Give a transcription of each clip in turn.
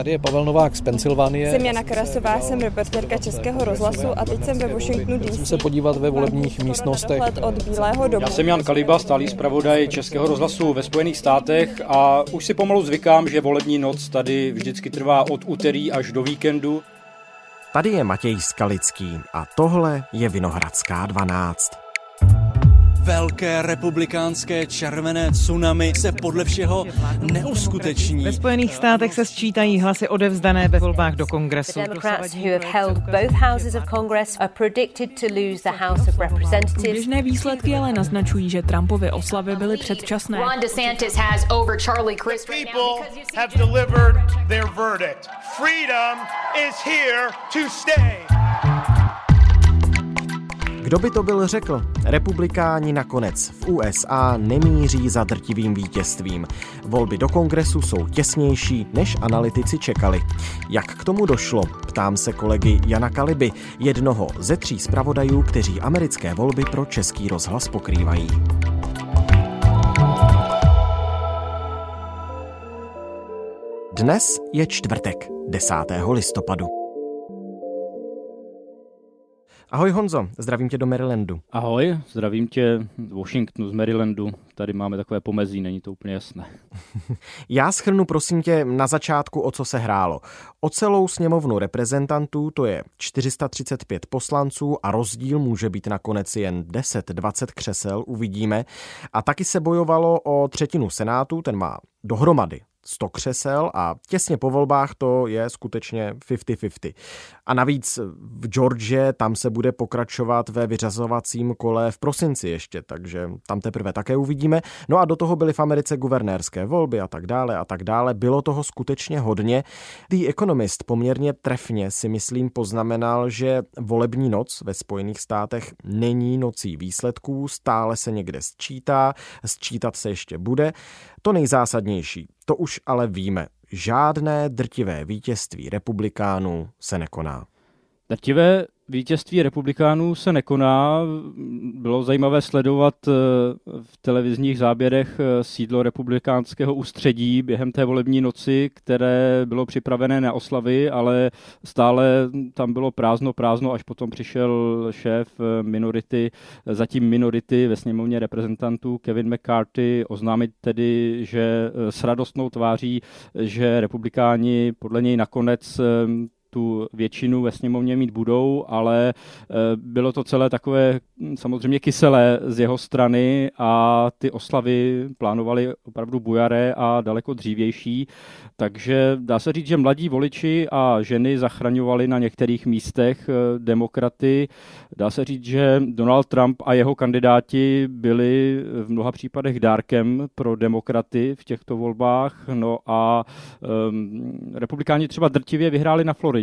Tady je Pavel Novák z Pensylvánie. Jsem Jana Karasová, jsem reportérka Českého rozhlasu a teď jsem ve Washingtonu DC. Musím se podívat ve volebních místnostech. od Bílého domu. Já jsem Jan Kaliba, stálý zpravodaj Českého rozhlasu ve Spojených státech a už si pomalu zvykám, že volební noc tady vždycky trvá od úterý až do víkendu. Tady je Matěj Skalický a tohle je Vinohradská 12 velké republikánské červené tsunami se podle všeho neuskuteční. Ve Spojených státech se sčítají hlasy odevzdané ve volbách do kongresu. Běžné výsledky ale naznačují, že Trumpovy oslavy byly předčasné. Freedom is here to stay. Kdo by to byl řekl? Republikáni nakonec v USA nemíří za drtivým vítězstvím. Volby do kongresu jsou těsnější, než analytici čekali. Jak k tomu došlo? Ptám se kolegy Jana Kaliby, jednoho ze tří zpravodajů, kteří americké volby pro český rozhlas pokrývají. Dnes je čtvrtek, 10. listopadu. Ahoj Honzo, zdravím tě do Marylandu. Ahoj, zdravím tě z Washingtonu, z Marylandu. Tady máme takové pomezí, není to úplně jasné. Já schrnu prosím tě na začátku, o co se hrálo. O celou sněmovnu reprezentantů, to je 435 poslanců a rozdíl může být nakonec jen 10-20 křesel, uvidíme. A taky se bojovalo o třetinu senátu, ten má dohromady 100 křesel a těsně po volbách to je skutečně 50-50. A navíc v Georgie tam se bude pokračovat ve vyřazovacím kole v prosinci ještě, takže tam teprve také uvidíme. No a do toho byly v Americe guvernérské volby a tak dále a tak dále. Bylo toho skutečně hodně. The Economist poměrně trefně si myslím poznamenal, že volební noc ve Spojených státech není nocí výsledků, stále se někde sčítá, sčítat se ještě bude. To nejzásadnější, to už ale víme. Žádné drtivé vítězství republikánů se nekoná. Drtivé vítězství republikánů se nekoná. Bylo zajímavé sledovat eh, v televizních záběrech eh, sídlo republikánského ústředí během té volební noci, které bylo připravené na oslavy, ale stále tam bylo prázdno, prázdno, až potom přišel šéf eh, minority, zatím minority ve sněmovně reprezentantů Kevin McCarthy oznámit tedy, že s radostnou tváří, že republikáni podle něj nakonec tu většinu ve sněmovně mít budou, ale eh, bylo to celé takové hm, samozřejmě kyselé z jeho strany a ty oslavy plánovali opravdu bujaré a daleko dřívější. Takže dá se říct, že mladí voliči a ženy zachraňovali na některých místech eh, demokraty. Dá se říct, že Donald Trump a jeho kandidáti byli v mnoha případech dárkem pro demokraty v těchto volbách. No a um, republikáni třeba drtivě vyhráli na Floridě.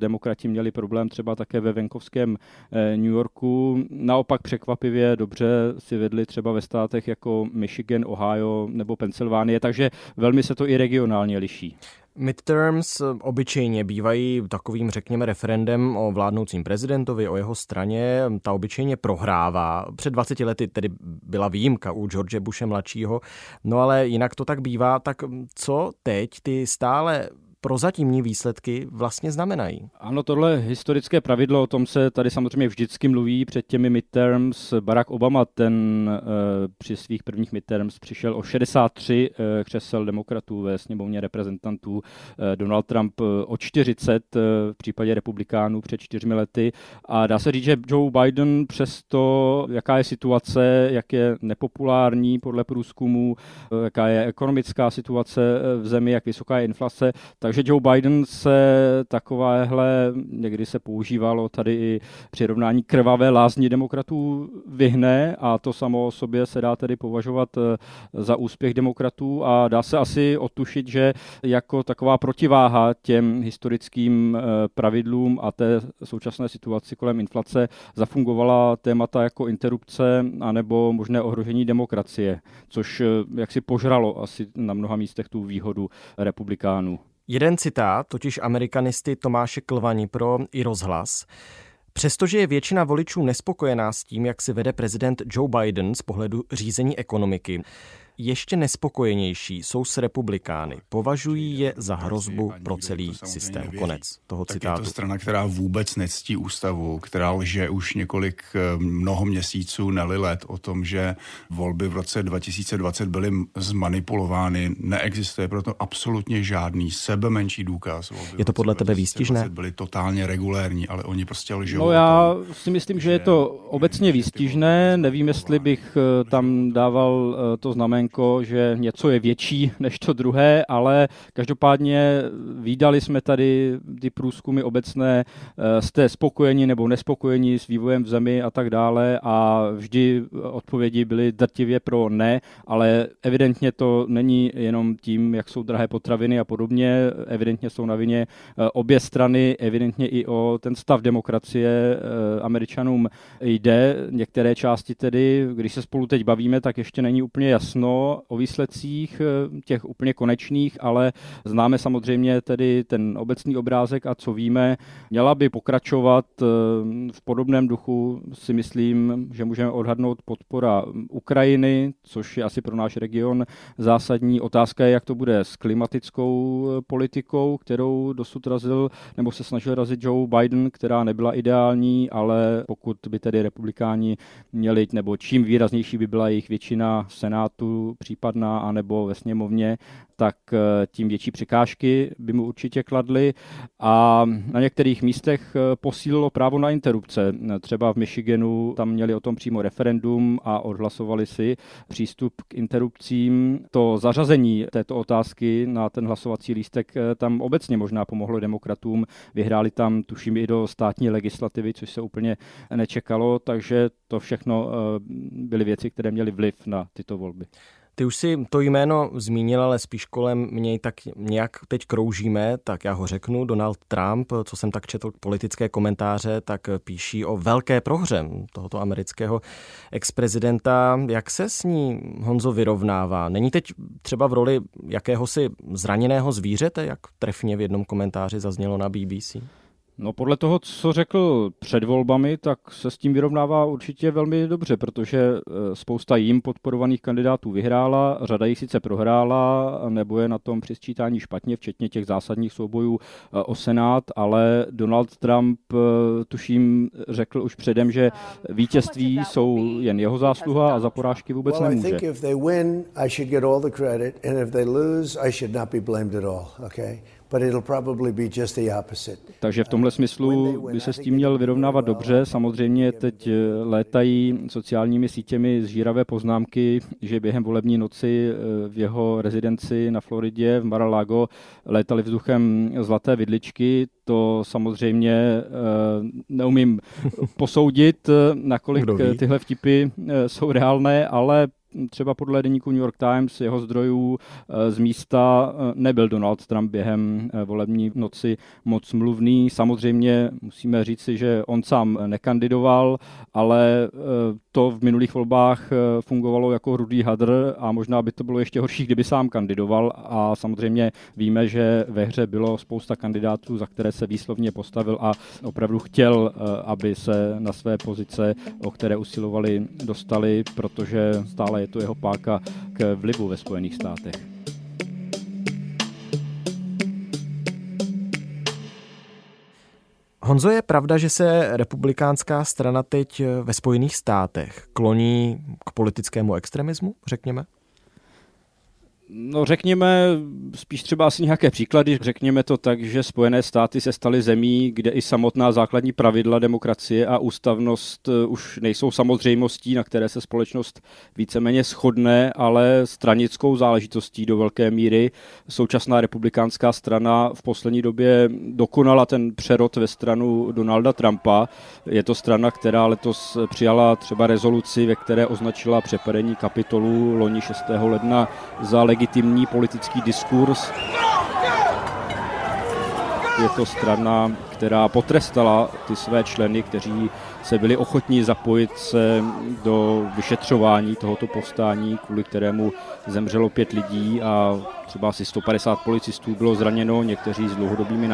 Demokrati měli problém třeba také ve venkovském eh, New Yorku. Naopak překvapivě dobře si vedli třeba ve státech jako Michigan, Ohio nebo Pensylvánie, takže velmi se to i regionálně liší. Midterms obyčejně bývají takovým, řekněme, referendem o vládnoucím prezidentovi, o jeho straně. Ta obyčejně prohrává. Před 20 lety tedy byla výjimka u George Bushe mladšího, no ale jinak to tak bývá. Tak co teď ty stále prozatímní výsledky vlastně znamenají. Ano, tohle historické pravidlo, o tom se tady samozřejmě vždycky mluví před těmi midterms. Barack Obama ten e, při svých prvních midterms přišel o 63 e, eh, křesel demokratů ve sněmovně reprezentantů, e, Donald Trump o 40 e, v případě republikánů před čtyřmi lety a dá se říct, že Joe Biden přesto, jaká je situace, jak je nepopulární podle průzkumu, e, jaká je ekonomická situace v zemi, jak vysoká je inflace, takže takže Joe Biden se takovéhle, někdy se používalo tady i přirovnání krvavé lázní demokratů vyhne a to samo o sobě se dá tedy považovat eh, za úspěch demokratů a dá se asi otušit, že jako taková protiváha těm historickým eh, pravidlům a té současné situaci kolem inflace zafungovala témata jako interrupce anebo možné ohrožení demokracie, což eh, jaksi požralo asi na mnoha místech tu výhodu republikánů. Jeden citát, totiž amerikanisty Tomáše Klvani pro i rozhlas. Přestože je většina voličů nespokojená s tím, jak si vede prezident Joe Biden z pohledu řízení ekonomiky, ještě nespokojenější jsou s republikány. Považují je za hrozbu pro celý systém. Konec toho tak citátu. Je to strana, která vůbec nectí ústavu, která lže už několik eh, mnoho měsíců, neli let o tom, že volby v roce 2020 byly zmanipulovány. Neexistuje proto absolutně žádný sebe menší důkaz. Volby je to podle tebe výstižné? Byly totálně regulérní, ale oni prostě lžou. No já si myslím, že je to obecně výstižné. Nevím, jestli bych eh, tam dával eh, to znamenko, že něco je větší než to druhé, ale každopádně výdali jsme tady ty průzkumy obecné, eh, jste spokojeni nebo nespokojeni s vývojem v zemi a tak dále a vždy odpovědi byly drtivě pro ne, ale evidentně to není jenom tím, jak jsou drahé potraviny a podobně, evidentně jsou na vině obě strany, evidentně i o ten stav demokracie američanům jde. Některé části tedy, když se spolu teď bavíme, tak ještě není úplně jasno o výsledcích eh, těch úplně konečných, ale známe samozřejmě tedy ten obecný obrázek a co víme. Měla by pokračovat eh, v podobném duchu, si myslím, že můžeme odhadnout podpora Ukrajiny, což je asi pro náš region zásadní. Otázka je, jak to bude s klimatickou eh, politikou, kterou dosud razil, nebo se snažil razit Joe Biden, která nebyla ideální, ale pokud by tedy republikáni měli, nebo čím výraznější by byla jejich většina v Senátu případná, anebo ve sněmovně, tak eh, tím větší překážky by mu určitě kladly a na některých místech eh, posílilo právo na interrupce. Třeba v Michiganu tam měli o tom přímo referendum a odhlasovali si přístup k interrupcím. To zařazení této otázky na ten hlasovací lístek eh, tam obecně možná pomohlo demokratům. Vyhráli tam, tuším, i do státní legislativy, což se úplně nečekalo, takže to všechno byly věci, které měly vliv na tyto volby. Ty už si to jméno zmínil, ale spíš kolem něj tak nějak teď kroužíme, tak já ho řeknu. Donald Trump, co jsem tak četl politické komentáře, tak píší o velké prohře tohoto amerického ex-prezidenta. Jak se s ní Honzo vyrovnává? Není teď třeba v roli jakéhosi zraněného zvířete, jak trefně v jednom komentáři zaznělo na BBC? No podle toho, co řekl před volbami, tak se s tím vyrovnává určitě velmi dobře, protože eh, spousta jim podporovaných kandidátů vyhrála, řada jich sice prohrála, nebo je na tom při sčítání špatně, včetně těch zásadních soubojů eh, o Senát, ale Donald Trump, eh, tuším, řekl už předem, že vítězství jsou jen jeho zásluha a za porážky vůbec nemůže. But it'll probably be just the opposite. Takže v tomhle smyslu by se s tím měl vyrovnávat dobře. Samozřejmě teď eh, létají sociálními sítěmi zžíravé poznámky, že během volební noci eh, v jeho rezidenci na Floridě v Mar-a-Lago létaly vzduchem zlaté vidličky. To samozřejmě neumím posoudit, nakolik tyhle vtipy jsou reálné, ale třeba podle deníku New York Times, jeho zdrojů eh, z místa eh, nebyl Donald Trump během eh, volební noci moc mluvný. Samozřejmě musíme říci, že on sám nekandidoval, ale to v minulých volbách fungovalo jako rudý hadr a možná by to bylo ještě horší, kdyby sám kandidoval a samozřejmě víme, že ve hře bylo spousta kandidátů, za které se výslovně postavil a opravdu chtěl, aby se na své pozice, o které usilovali, dostali, protože stále je to jeho páka k vlivu ve Spojených státech. Honzo, je pravda, že se republikánská strana teď ve Spojených státech kloní k politickému extremismu, řekněme? No řekněme, spíš třeba asi nějaké příklady, řekněme to tak, že Spojené státy se staly zemí, kde i samotná základní pravidla demokracie a ústavnost eh, už nejsou samozřejmostí, na které se společnost víceméně shodne, ale stranickou záležitostí do velké míry. Současná republikánská strana v poslední době dokonala ten přerod ve stranu Donalda Trumpa. Je to strana, která letos přijala třeba rezoluci, ve které označila přepadení kapitolu loni 6. ledna za legitimní politický diskurs. Je to strana, která potrestala ty své členy, kteří se byli ochotní zapojit se do vyšetřování tohoto povstání, kvůli kterému zemřelo pět lidí a třeba asi 150 policistů bylo zraněno, někteří s dlouhodobými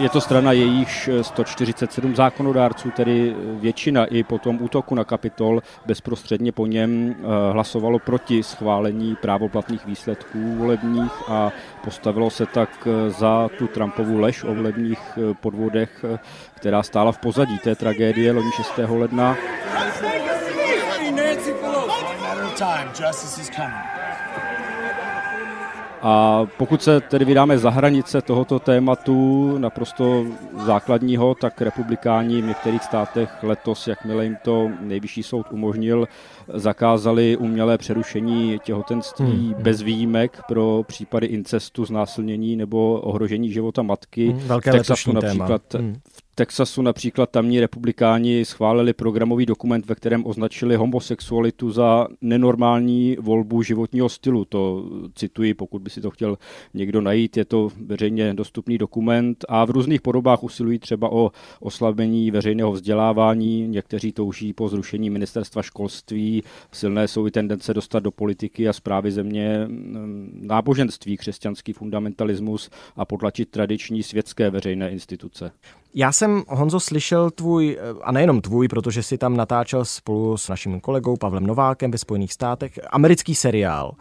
Je to strana jejíž 147 zákonodárců, tedy většina i po tom útoku na kapitol bezprostředně po něm hlasovalo proti schválení právoplatných výsledků volebních a postavilo se tak za tu Trumpovu lež o volebních podvodech, která stála v pozadí té tragédie loni 6. ledna. A pokud se tedy vydáme za hranice tohoto tématu, naprosto základního, tak republikáni v některých státech letos, jakmile jim to nejvyšší soud umožnil, zakázali umělé přerušení těhotenství hmm. bez výjimek pro případy incestu, znásilnění nebo ohrožení života matky. Hmm, velké v Texasu například, téma. Hmm. V Texasu například tamní republikáni schválili programový dokument, ve kterém označili homosexualitu za nenormální volbu životního stylu. To cituji, pokud by si to chtěl někdo najít. Je to veřejně dostupný dokument a v různých podobách usilují třeba o oslabení veřejného vzdělávání. Někteří touží po zrušení ministerstva školství. Silné jsou i tendence dostat do politiky a zprávy země mm, náboženství, křesťanský fundamentalismus a potlačit tradiční světské veřejné instituce. Já jsem, Honzo, slyšel tvůj, a nejenom tvůj, protože si tam natáčel spolu s naším kolegou Pavlem Novákem ve Spojených státech, americký seriál.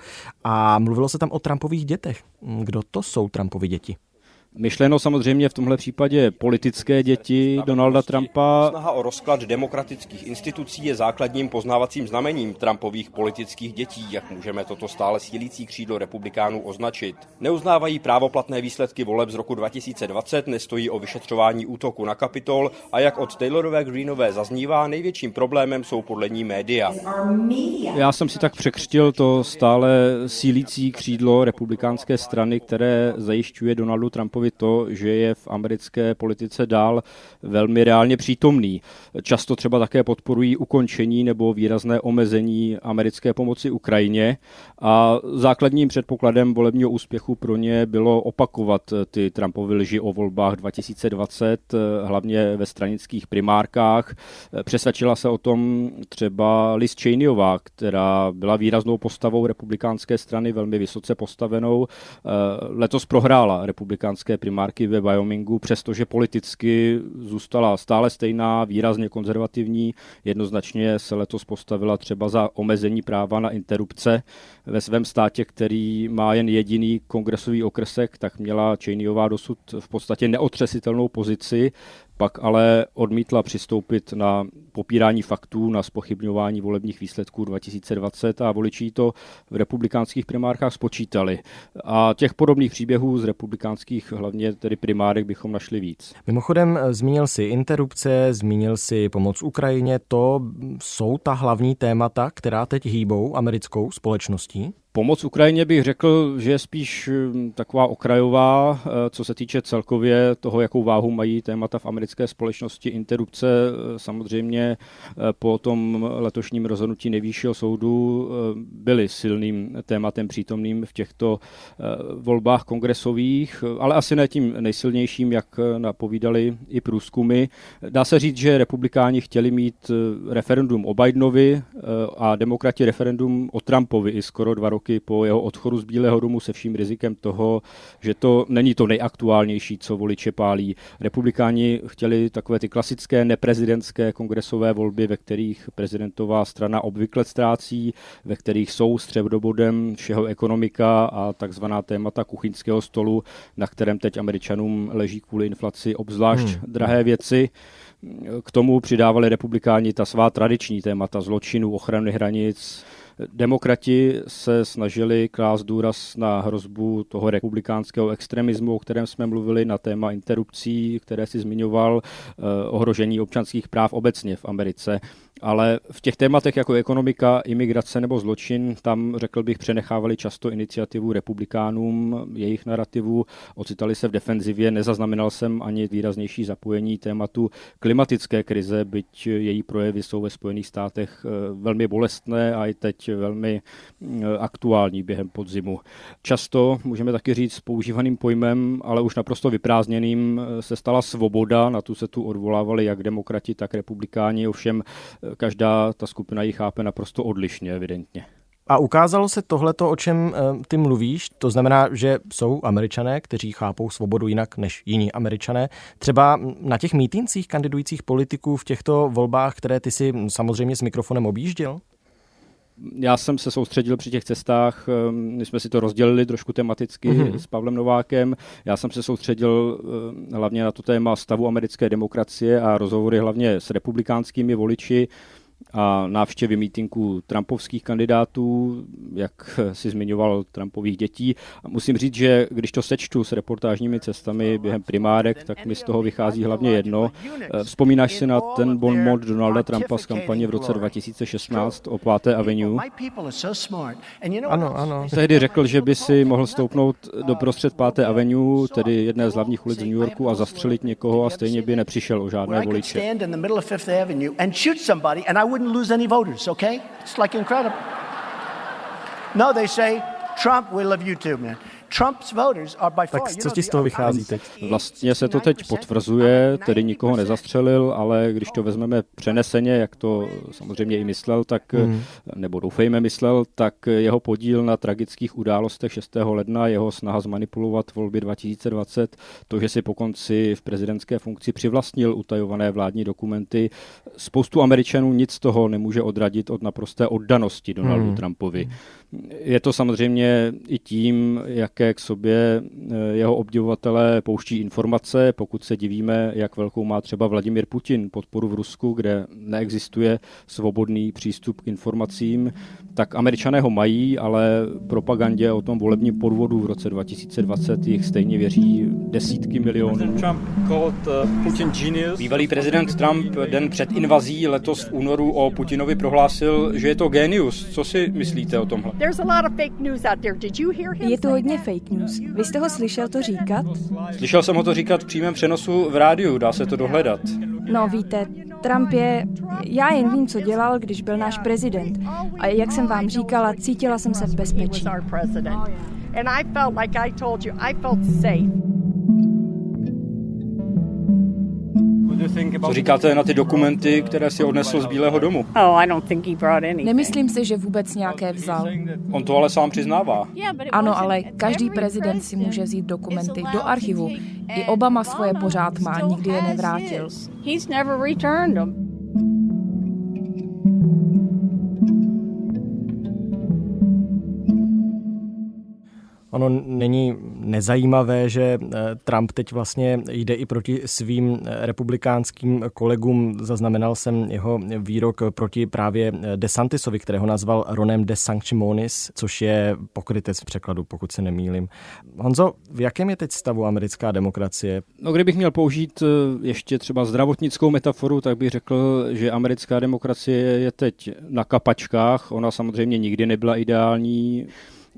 A mluvilo se tam o Trumpových dětech. Kdo to jsou Trumpovi děti? Myšleno samozřejmě v tomhle případě politické děti Donalda Trumpa. Snaha o rozklad demokratických institucí je základním poznávacím znamením Trumpových politických dětí, jak můžeme toto stále sílící křídlo republikánů označit. Neuznávají právoplatné výsledky voleb z roku 2020, nestojí o vyšetřování útoku na Kapitol a jak od Taylorové Greenové zaznívá, největším problémem jsou podle ní média. Já jsem si tak překřtil to stále sílící křídlo republikánské strany, které zajišťuje Donaldu Trumpovi Trumpovi to, že je v americké politice dál velmi reálně přítomný. Často třeba také podporují ukončení nebo výrazné omezení americké pomoci Ukrajině a základním předpokladem volebního úspěchu pro ně bylo opakovat ty Trumpovy lži o volbách 2020, hlavně ve stranických primárkách. Přesvědčila se o tom třeba Liz Cheneyová, která byla výraznou postavou republikánské strany, velmi vysoce postavenou. Letos prohrála republikánské demokratické primárky ve Wyomingu, přestože politicky zůstala stále stejná, výrazně konzervativní. Jednoznačně se letos postavila třeba za omezení práva na interrupce ve svém státě, který má jen jediný kongresový okrsek, tak měla Cheneyová dosud v podstatě neotřesitelnou pozici pak ale odmítla přistoupit na popírání faktů, na spochybňování volebních výsledků 2020 a voliči to v republikánských primárkách spočítali. A těch podobných příběhů z republikánských, hlavně tedy primárek, bychom našli víc. Mimochodem, zmínil si interrupce, zmínil si pomoc Ukrajině, to jsou ta hlavní témata, která teď hýbou americkou společností? Pomoc Ukrajině bych řekl, že je spíš hm, taková okrajová, eh, co se týče celkově toho, jakou váhu mají témata v americké společnosti. Interrupce eh, samozřejmě eh, po tom letošním rozhodnutí nejvyššího soudu byly silným tématem přítomným v těchto volbách kongresových, ale asi ne tím nejsilnějším, jak napovídali i průzkumy. Dá se říct, že republikáni chtěli mít referendum o Bidenovi a demokrati referendum o Trumpovi i skoro dva roky roky po jeho odchodu z Bílého domu se vším rizikem toho, že to není to nejaktuálnější, co voliče pálí. Republikáni chtěli takové ty klasické neprezidentské kongresové volby, ve kterých prezidentová strana obvykle ztrácí, ve kterých jsou středobodem všeho ekonomika a takzvaná témata kuchyňského stolu, na kterém teď američanům leží kvůli inflaci obzvlášť hmm. drahé věci. K tomu přidávali republikáni ta svá tradiční témata zločinu, ochrany hranic, Demokrati se snažili klást důraz na hrozbu toho republikánského extremismu, o kterém jsme mluvili, na téma interrupcí, které si zmiňoval, eh, ohrožení občanských práv obecně v Americe. Ale v těch tématech jako ekonomika, imigrace nebo zločin, tam řekl bych, přenechávali často iniciativu republikánům, jejich narrativu, ocitali se v defenzivě, nezaznamenal jsem ani výraznější zapojení tématu klimatické krize, byť její projevy jsou ve Spojených státech eh, velmi bolestné a i teď velmi eh, aktuální během podzimu. Často, můžeme taky říct, používaným pojmem, ale už naprosto vyprázdněným, eh, se stala svoboda, na tu se tu odvolávali jak demokrati, tak republikáni, ovšem každá ta skupina ji chápe naprosto odlišně, evidentně. A ukázalo se tohleto, o čem eh, ty mluvíš, to znamená, že jsou američané, kteří chápou svobodu jinak než jiní američané. Třeba na těch mítincích kandidujících politiků v těchto volbách, které ty si samozřejmě s mikrofonem objížděl? Já jsem se soustředil při těch cestách, eh, my jsme si to rozdělili trošku tematicky mm-hmm. s Pavlem Novákem. Já jsem se soustředil eh, hlavně na to téma stavu americké demokracie a rozhovory hlavně s republikánskými voliči a návštěvy mítinků trumpovských kandidátů, jak si zmiňoval Trumpových dětí. A musím říct, že když to sečtu s reportážními cestami během primárek, tak mi z toho vychází hlavně jedno. Eh, vzpomínáš si na ten bon mot Donalda Trumpa z kampaně v roce 2016 o 5. Avenue? Ano, ano. Tehdy řekl, že by si mohl stoupnout do prostřed 5. Avenue, tedy jedné z hlavních ulic v New Yorku a zastřelit někoho a stejně by nepřišel o žádné voliče wouldn't lose any voters, okay? It's like incredible. No, they say, Trump, we love you too, man. Tak co ti z toho vychází teď? Vlastně se to teď potvrzuje, tedy nikoho nezastřelil, ale když to vezmeme přeneseně, jak to samozřejmě i myslel, tak, hmm. nebo doufejme myslel, tak jeho podíl na tragických událostech 6. ledna, jeho snaha zmanipulovat volby 2020, to, že si po konci v prezidentské funkci přivlastnil utajované vládní dokumenty, spoustu Američanů nic z toho nemůže odradit od naprosté oddanosti Donaldu hmm. Trumpovi. Je to samozřejmě i tím, jaké k sobě eh, jeho obdivovatelé pouští informace. Pokud se divíme, jak velkou má třeba Vladimir Putin podporu v Rusku, kde neexistuje svobodný přístup k informacím, tak američané ho mají, ale propagandě o tom volebním podvodu v roce 2020 jich stejně věří desítky milionů. Bývalý prezident Trump den před invazí letos v únoru o Putinovi prohlásil, že je to genius. Co si myslíte o tomhle? Je to hodně fake news. Vy jste ho slyšel to říkat? Slyšel jsem ho to říkat v přímém přenosu v rádiu, dá se to dohledat. No víte, Trump je... Já jen vím, co dělal, když byl náš prezident. A jak jsem vám říkala, cítila jsem se v bezpečí. And I felt like I told you, I felt safe. Co říkáte na ty dokumenty, které si odnesl z Bílého domu? Oh, Nemyslím si, že vůbec nějaké vzal. On to ale sám přiznává. Ano, ale každý prezident si může vzít dokumenty do archivu. I Obama svoje pořád má, nikdy je nevrátil. Ono není nezajímavé, že eh, Trump teď vlastně jde i proti svým eh, republikánským kolegům. Zaznamenal jsem jeho výrok proti právě eh, DeSantisovi, kterého nazval Ronem de Sanctimonious, což je pokrytec v překladu, pokud se nemýlim. Honzo, v jakém je teď stavu americká demokracie? No, kdybych měl použít ještě třeba zdravotnickou metaforu, tak bych řekl, že americká demokracie je teď na kapačkách. Ona samozřejmě nikdy nebyla ideální.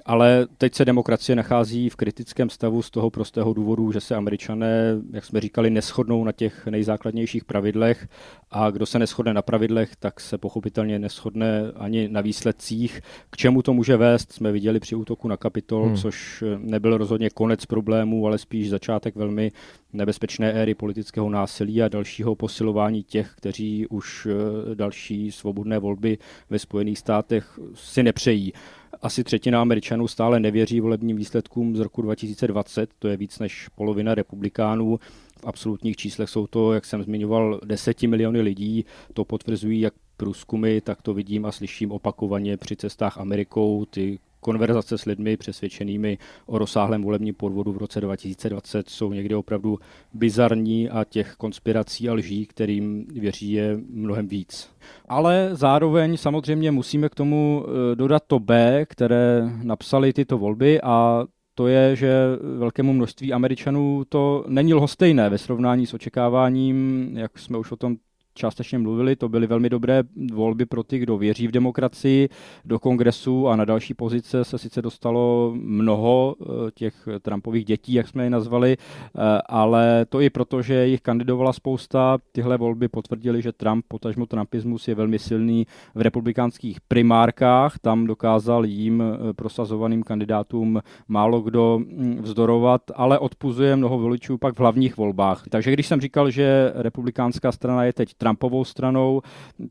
Ale teď se demokracie nachází v kritickém stavu z toho prostého důvodu, že se američané, jak jsme říkali, neschodnou na těch nejzákladnějších pravidlech a kdo se neschodne na pravidlech, tak se pochopitelně neschodne ani na výsledcích. K čemu to může vést, jsme viděli při útoku na Kapitol, hmm. což nebyl rozhodně konec problémů, ale spíš začátek velmi nebezpečné éry politického násilí a dalšího posilování těch, kteří už eh, další svobodné volby ve Spojených státech si nepřejí. Asi třetina Američanů stále nevěří volebním výsledkům z roku 2020, to je víc než polovina republikánů. V absolutních číslech jsou to, jak jsem zmiňoval, deseti miliony lidí. To potvrzují jak průzkumy, tak to vidím a slyším opakovaně při cestách Amerikou. Ty konverzace s lidmi přesvědčenými o rozsáhlém volebním podvodu v roce 2020 jsou někdy opravdu bizarní a těch konspirací a lží, kterým věří, je mnohem víc. Ale zároveň samozřejmě musíme k tomu eh, dodat to B, které napsali tyto volby a to je, že velkému množství Američanů to není lhostejné ve srovnání s očekáváním, jak jsme už o tom částečně mluvili, to byly velmi dobré volby pro ty, kdo věří v demokracii. Do kongresu a na další pozice se sice dostalo mnoho eh, těch Trumpových dětí, jak jsme je nazvali, eh, ale to i proto, že jich kandidovala spousta. Tyhle volby potvrdili, že Trump, potažmo Trumpismus je velmi silný v republikánských primárkách. Tam dokázal jím eh, prosazovaným kandidátům málo kdo hm, vzdorovat, ale odpuzuje mnoho voličů pak v hlavních volbách. Takže když jsem říkal, že republikánská strana je teď Trumpovou stranou,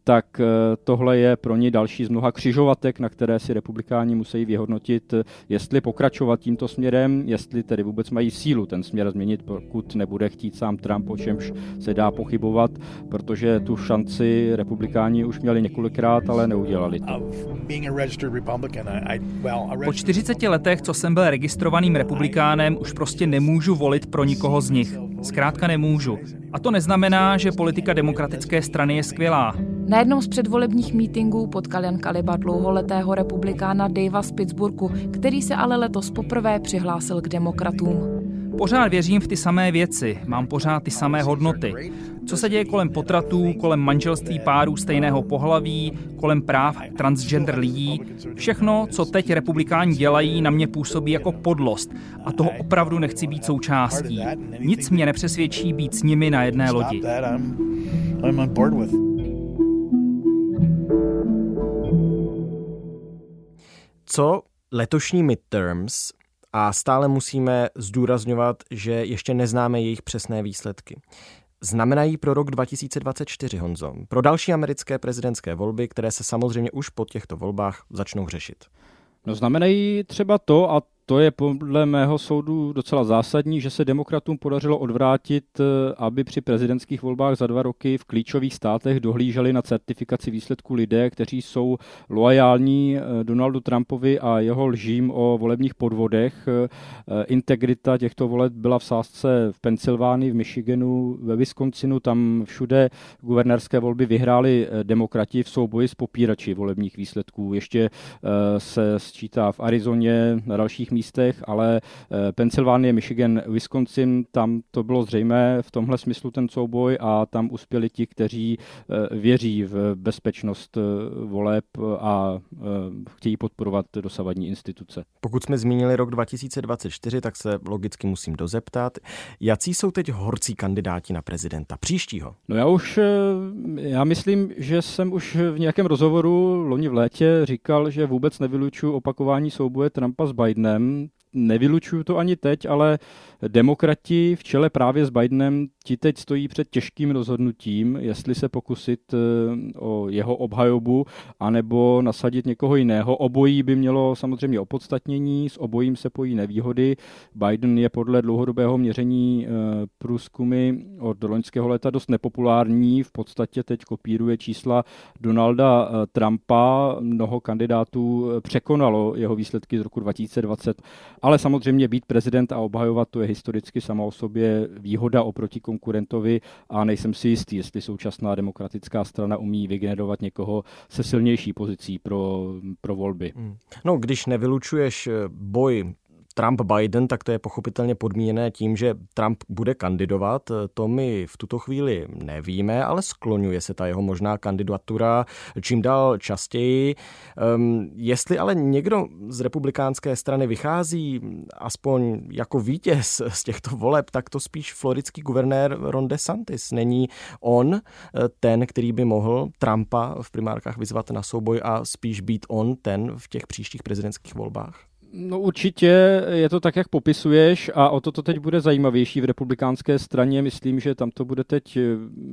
tak tohle je pro ně další z mnoha křižovatek, na které si republikáni musí vyhodnotit, jestli pokračovat tímto směrem, jestli tedy vůbec mají sílu ten směr změnit, pokud nebude chtít sám Trump, o čemž se dá pochybovat, protože tu šanci republikáni už měli několikrát, ale neudělali to. Po 40 letech, co jsem byl registrovaným republikánem, už prostě nemůžu volit pro nikoho z nich. Zkrátka nemůžu. A to neznamená, že politika demokratické strany je skvělá. Na jednom z předvolebních mítinků potkal Jan Kaliba dlouholetého republikána Davea z Pittsburghu, který se ale letos poprvé přihlásil k demokratům. Pořád věřím v ty samé věci, mám pořád ty samé hodnoty. Co se děje kolem potratů, kolem manželství párů stejného pohlaví, kolem práv transgender lidí, všechno, co teď republikáni dělají, na mě působí jako podlost a toho opravdu nechci být součástí. Nic mě nepřesvědčí být s nimi na jedné lodi. Co letošní midterms a stále musíme zdůrazňovat, že ještě neznáme jejich přesné výsledky. Znamenají pro rok 2024, Honzo, pro další americké prezidentské volby, které se samozřejmě už po těchto volbách začnou řešit. No znamenají třeba to, a to je podle mého soudu docela zásadní, že se demokratům podařilo odvrátit, eh, aby při prezidentských volbách za dva roky v klíčových státech dohlíželi na certifikaci výsledků lidé, kteří jsou loajální eh, Donaldu Trumpovi a jeho lžím o volebních podvodech. Eh, integrita těchto voleb byla v sázce v Pensylvánii, v Michiganu, ve Wisconsinu, tam všude guvernérské volby vyhráli demokrati v souboji s popírači volebních výsledků. Ještě se sčítá v Arizoně, na dalších místech místech, ale eh, Pensylvánie, Michigan, Wisconsin, tam to bylo zřejmé v tomhle smyslu ten souboj a tam uspěli ti, kteří eh, věří v bezpečnost eh, voleb a chtějí podporovat dosavadní instituce. Pokud jsme zmínili rok 2024, tak se logicky musím dozeptat, jaký jsou teď horcí kandidáti na prezidenta příštího? No já už, já myslím, že jsem už v nějakém rozhovoru loni v létě říkal, že vůbec nevylučuju opakování souboje Trumpa s Bidenem, them nevylučuju to ani teď, ale demokrati v čele právě s Bidenem ti teď stojí před těžkým rozhodnutím, jestli se pokusit eh, o jeho obhajobu, anebo nasadit někoho jiného. Obojí by mělo samozřejmě opodstatnění, s obojím se pojí nevýhody. Biden je podle dlouhodobého měření eh, průzkumy od loňského léta dost nepopulární, v podstatě teď kopíruje čísla Donalda eh, Trumpa. Mnoho kandidátů překonalo jeho výsledky z roku 2020, ale samozřejmě být prezident a obhajovat to je historicky sama o sobě výhoda oproti konkurentovi a nejsem si jistý, jestli současná demokratická strana umí vygenerovat někoho se silnější pozicí pro, pro volby. Hmm. No, když nevylučuješ boj Trump-Biden, tak to je pochopitelně podmíněné tím, že Trump bude kandidovat. To my v tuto chvíli nevíme, ale skloňuje se ta jeho možná kandidatura čím dál častěji. Um, jestli ale někdo z republikánské strany vychází aspoň jako vítěz z těchto voleb, tak to spíš floridský guvernér Ron DeSantis. Není on eh, ten, který by mohl Trumpa v primárkách vyzvat na souboj a spíš být on ten v těch příštích prezidentských volbách? No určitě je to tak, jak popisuješ a o to to teď bude zajímavější v republikánské straně. Myslím, že tam to bude teď eh,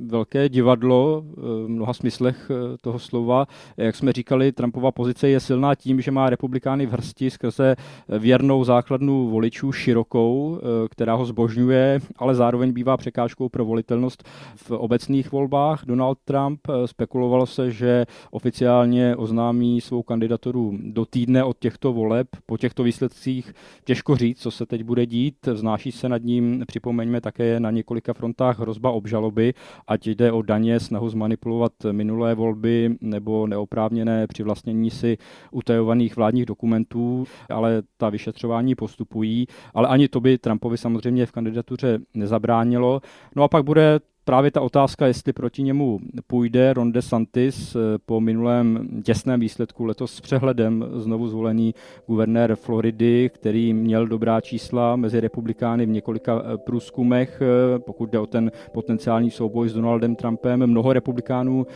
velké divadlo eh, v mnoha smyslech eh, toho slova. Jak jsme říkali, Trumpova pozice je silná tím, že má republikány v hrsti skrze věrnou základnu voličů širokou, která ho zbožňuje, ale zároveň bývá překážkou pro volitelnost v obecných volbách. Donald Trump spekulovalo se, že oficiálně oznámí svou kandidaturu do týdne od těchto voleb. Po těch těchto výsledcích těžko říct, co se teď bude dít. Vznáší se nad ním, připomeňme také na několika frontách hrozba obžaloby, ať jde o daně, snahu zmanipulovat minulé volby nebo neoprávněné přivlastnění si utajovaných vládních dokumentů, ale ta vyšetřování postupují. Ale ani to by Trumpovi samozřejmě v kandidatuře nezabránilo. No a pak bude právě ta otázka, jestli proti němu půjde Ron DeSantis eh, po minulém těsném výsledku letos s přehledem znovu zvolený guvernér Floridy, který měl dobrá čísla mezi republikány v několika eh, průzkumech, eh, pokud jde o ten potenciální souboj s Donaldem Trumpem. Mnoho republikánů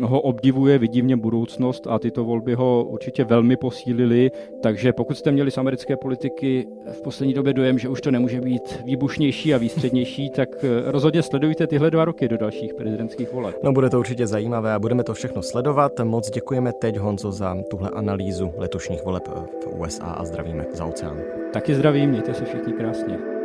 ho obdivuje, vidí v něm budoucnost a tyto volby ho určitě velmi posílily, takže pokud jste měli z americké politiky v poslední době dojem, že už to nemůže být výbušnější a výstřednější, tak rozhodně sledujte tyhle dva roky do dalších prezidentských voleb. No bude to určitě zajímavé a budeme to všechno sledovat. Moc děkujeme teď Honzo za tuhle analýzu letošních voleb v USA a zdravíme za oceán. Taky zdravím, mějte se všichni krásně.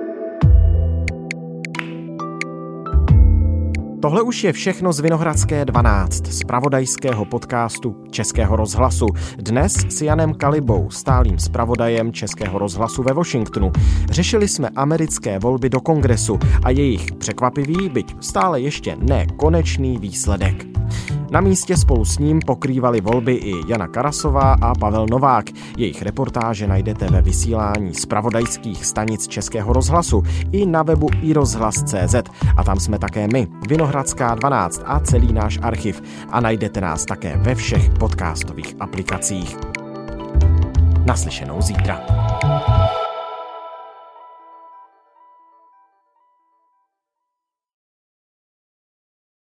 Tohle už je všechno z Vinohradské 12, z pravodajského podcastu Českého rozhlasu. Dnes s Janem Kalibou, stálým zpravodajem Českého rozhlasu ve Washingtonu. Řešili jsme americké volby do kongresu a jejich překvapivý, byť stále ještě ne konečný výsledek. Na místě spolu s ním pokrývali volby i Jana Karasová a Pavel Novák. Jejich reportáže najdete ve vysílání z pravodajských stanic Českého rozhlasu i na webu iRozhlas.cz a tam jsme také my, Vinohradská 12 a celý náš archiv a najdete nás také ve všech podcastových aplikacích. Naslyšenou zítra.